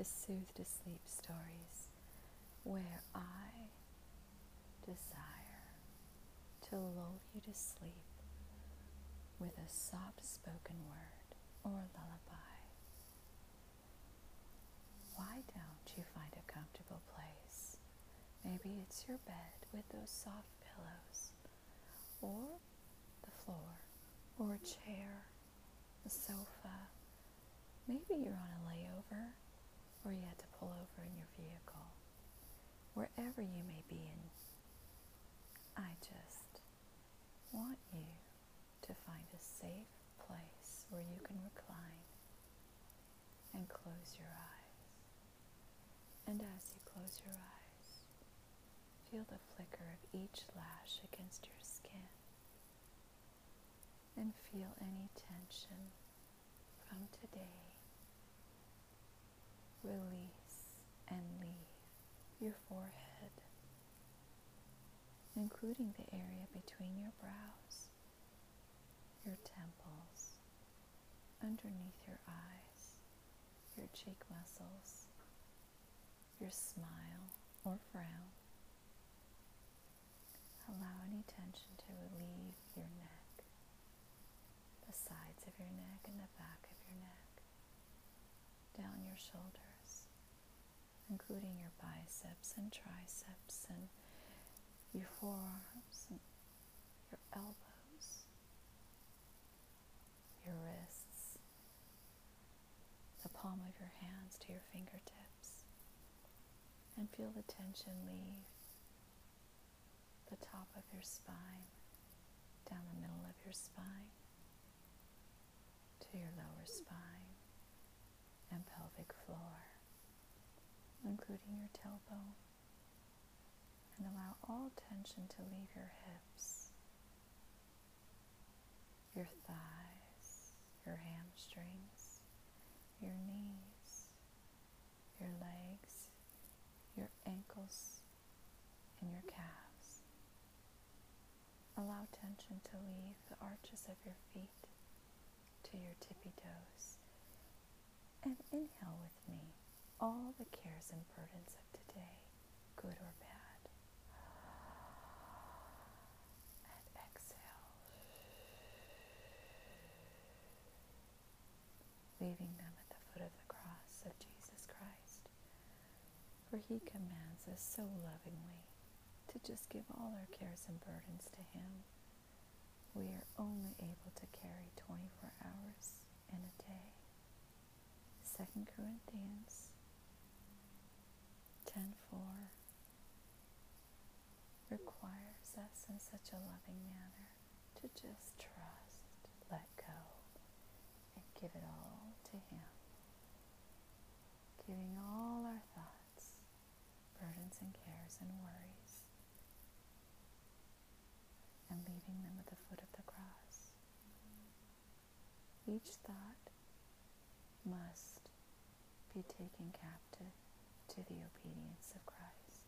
to soothe to sleep stories where I desire to lull you to sleep with a soft spoken word or lullaby. Why don't you find a comfortable place? Maybe it's your bed with those soft pillows, or the floor, or a chair, a sofa. Maybe you're on a layover, or you had to pull over in your vehicle. Wherever you may be in, I just want you to find a safe place where you can recline and close your eyes. And as you close your eyes, feel the flicker of each lash against your skin and feel any tension from today release and leave your forehead, including the area between your brows your temples, underneath your eyes, your cheek muscles, your smile or frown. Allow any tension to relieve your neck, the sides of your neck and the back of your neck, down your shoulders, including your biceps and triceps and your forearms and your elbows your wrists, the palm of your hands to your fingertips, and feel the tension leave the top of your spine, down the middle of your spine, to your lower spine and pelvic floor, including your tailbone. And allow all tension to leave your hips, your thighs your hamstrings, your knees, your legs, your ankles, and your calves. Allow tension to leave the arches of your feet to your tippy toes. And inhale with me all the cares and burdens of today, good or bad. And exhale, leaving them at the foot of the cross of Jesus Christ. For he commands us so lovingly to just give all our cares and burdens to him. We are only able to carry 24 hours in a day. 2 Corinthians 10.4 requires us in such a loving manner to just trust, let go, and give it all to Him, giving all our thoughts, burdens, and cares and worries, and leaving them at the foot of the cross. Each thought must be taken captive to the obedience of Christ.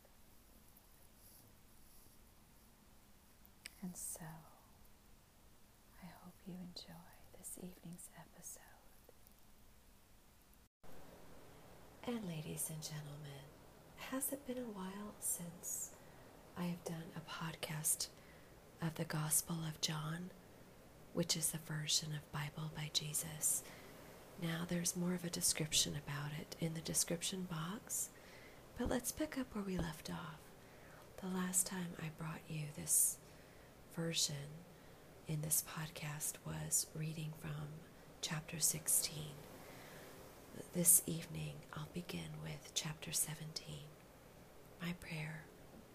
And so, I hope you enjoy this evening's episode. And ladies and gentlemen, has it been a while since I have done a podcast of the Gospel of John, which is the version of Bible by Jesus? Now there's more of a description about it in the description box, but let's pick up where we left off. The last time I brought you this version in this podcast was reading from chapter 16 this evening, I'll begin with chapter 17 My Prayer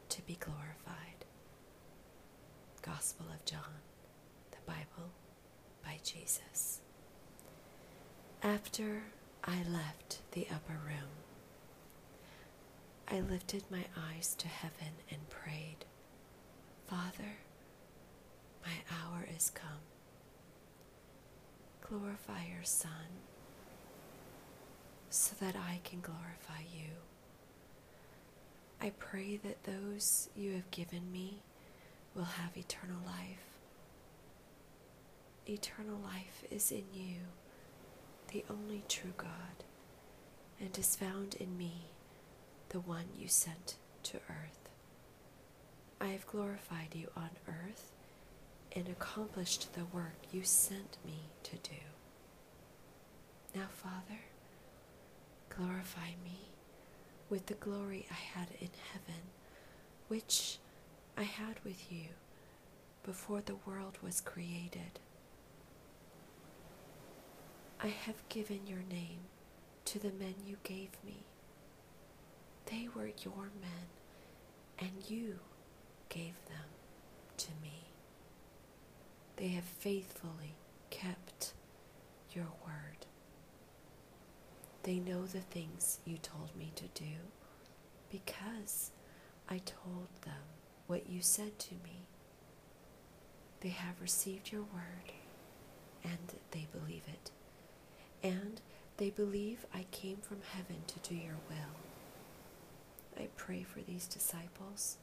to be Glorified. Gospel of John, the Bible by Jesus. After I left the upper room, I lifted my eyes to heaven and prayed, Father, my hour is come. Glorify your Son so that I can glorify you. I pray that those you have given me will have eternal life. Eternal life is in you, the only true God, and is found in me, the one you sent to earth. I have glorified you on earth and accomplished the work you sent me to do. Now, Father, glorify me with the glory I had in heaven, which I had with you before the world was created. I have given your name to the men you gave me. They were your men, and you gave them to me. They have faithfully kept your word. They know the things you told me to do because I told them what you said to me. They have received your word and they believe it. And they believe I came from heaven to do your will. I pray for these disciples.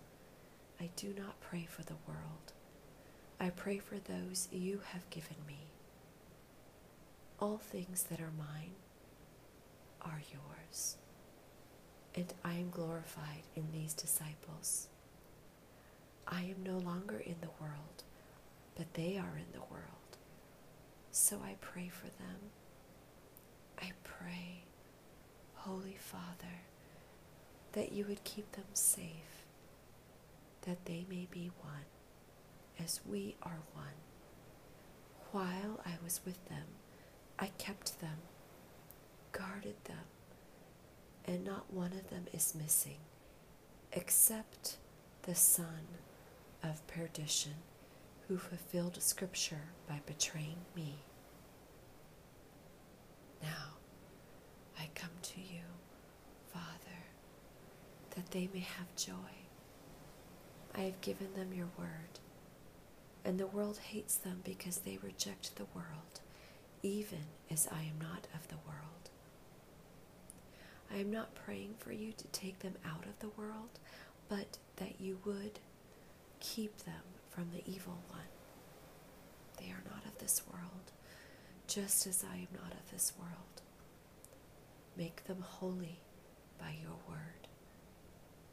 I do not pray for the world. I pray for those you have given me. All things that are mine are yours, and I am glorified in these disciples. I am no longer in the world, but they are in the world. So I pray for them. I pray, Holy Father, that you would keep them safe, that they may be one as we are one. While I was with them, I kept them, guarded them, and not one of them is missing, except the son of perdition who fulfilled Scripture by betraying me. Now I come to you, Father, that they may have joy. I have given them your word, and the world hates them because they reject the world, even as I am not of the world. I am not praying for you to take them out of the world, but that you would keep them from the evil one. They are not of this world, just as I am not of this world. Make them holy by your word.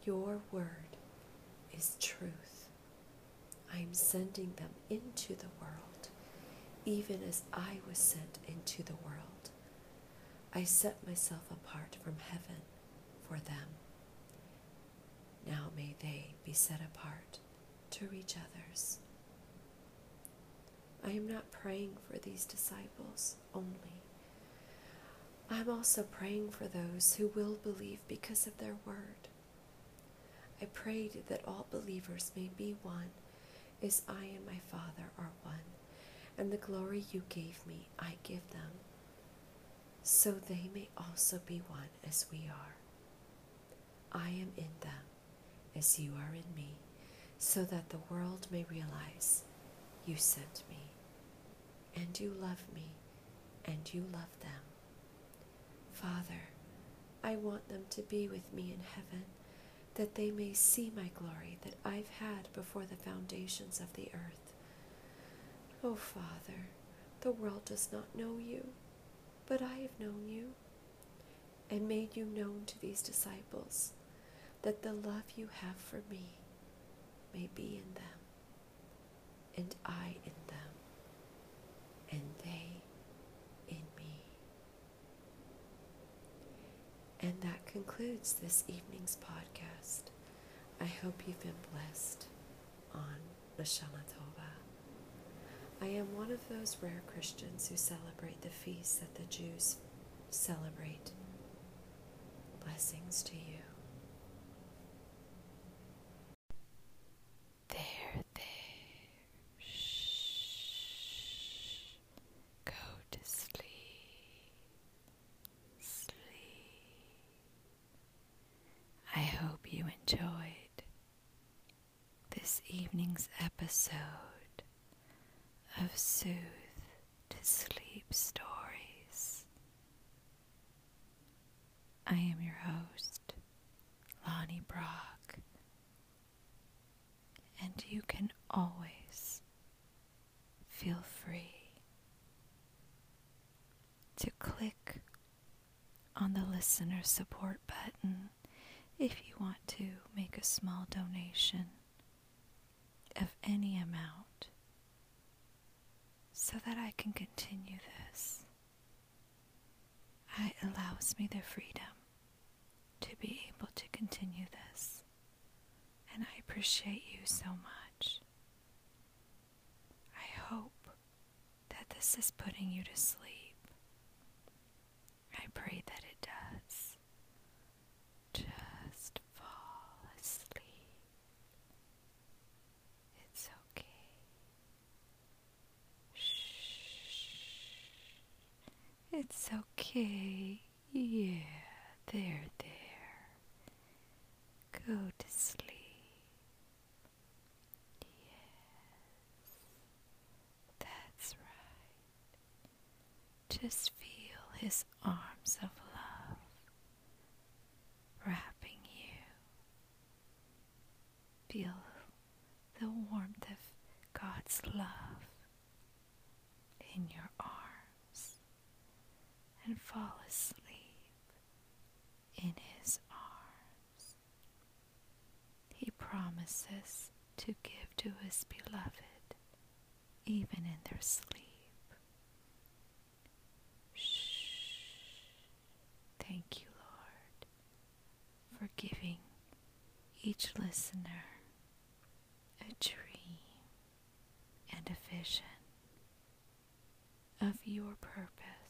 Your word is truth. I am sending them into the world, even as I was sent into the world. I set myself apart from heaven for them. Now may they be set apart to reach others. I am not praying for these disciples only. I am also praying for those who will believe because of their word. I prayed that all believers may be one, as I and my Father are one, and the glory you gave me I give them, so they may also be one as we are. I am in them, as you are in me so that the world may realize you sent me, and you love me, and you love them. Father, I want them to be with me in heaven, that they may see my glory that I've had before the foundations of the earth. Oh, Father, the world does not know you, but I have known you and made you known to these disciples, that the love you have for me may be in them, and I in them, and they in me. And that concludes this evening's podcast. I hope you've been blessed on Lashana Tova. I am one of those rare Christians who celebrate the feasts that the Jews celebrate. Blessings to you. enjoyed this evening's episode of Soothe to Sleep Stories. I am your host, Lonnie Brock, and you can always feel free to click on the listener support button if you want to make a small donation of any amount so that I can continue this. It allows me the freedom to be able to continue this, and I appreciate you so much. I hope that this is putting you to sleep. I pray that it does. Just fall asleep. It's okay. Shh. It's okay. Yeah, there, there. Go to sleep. Yes, that's right. Just feel his arms of love wrapping you. Feel the warmth of God's love in your arms and fall asleep in His arms. He promises to give to His beloved even in their sleep. Shh. Thank you, Lord, for giving each listener a dream and a vision of your purpose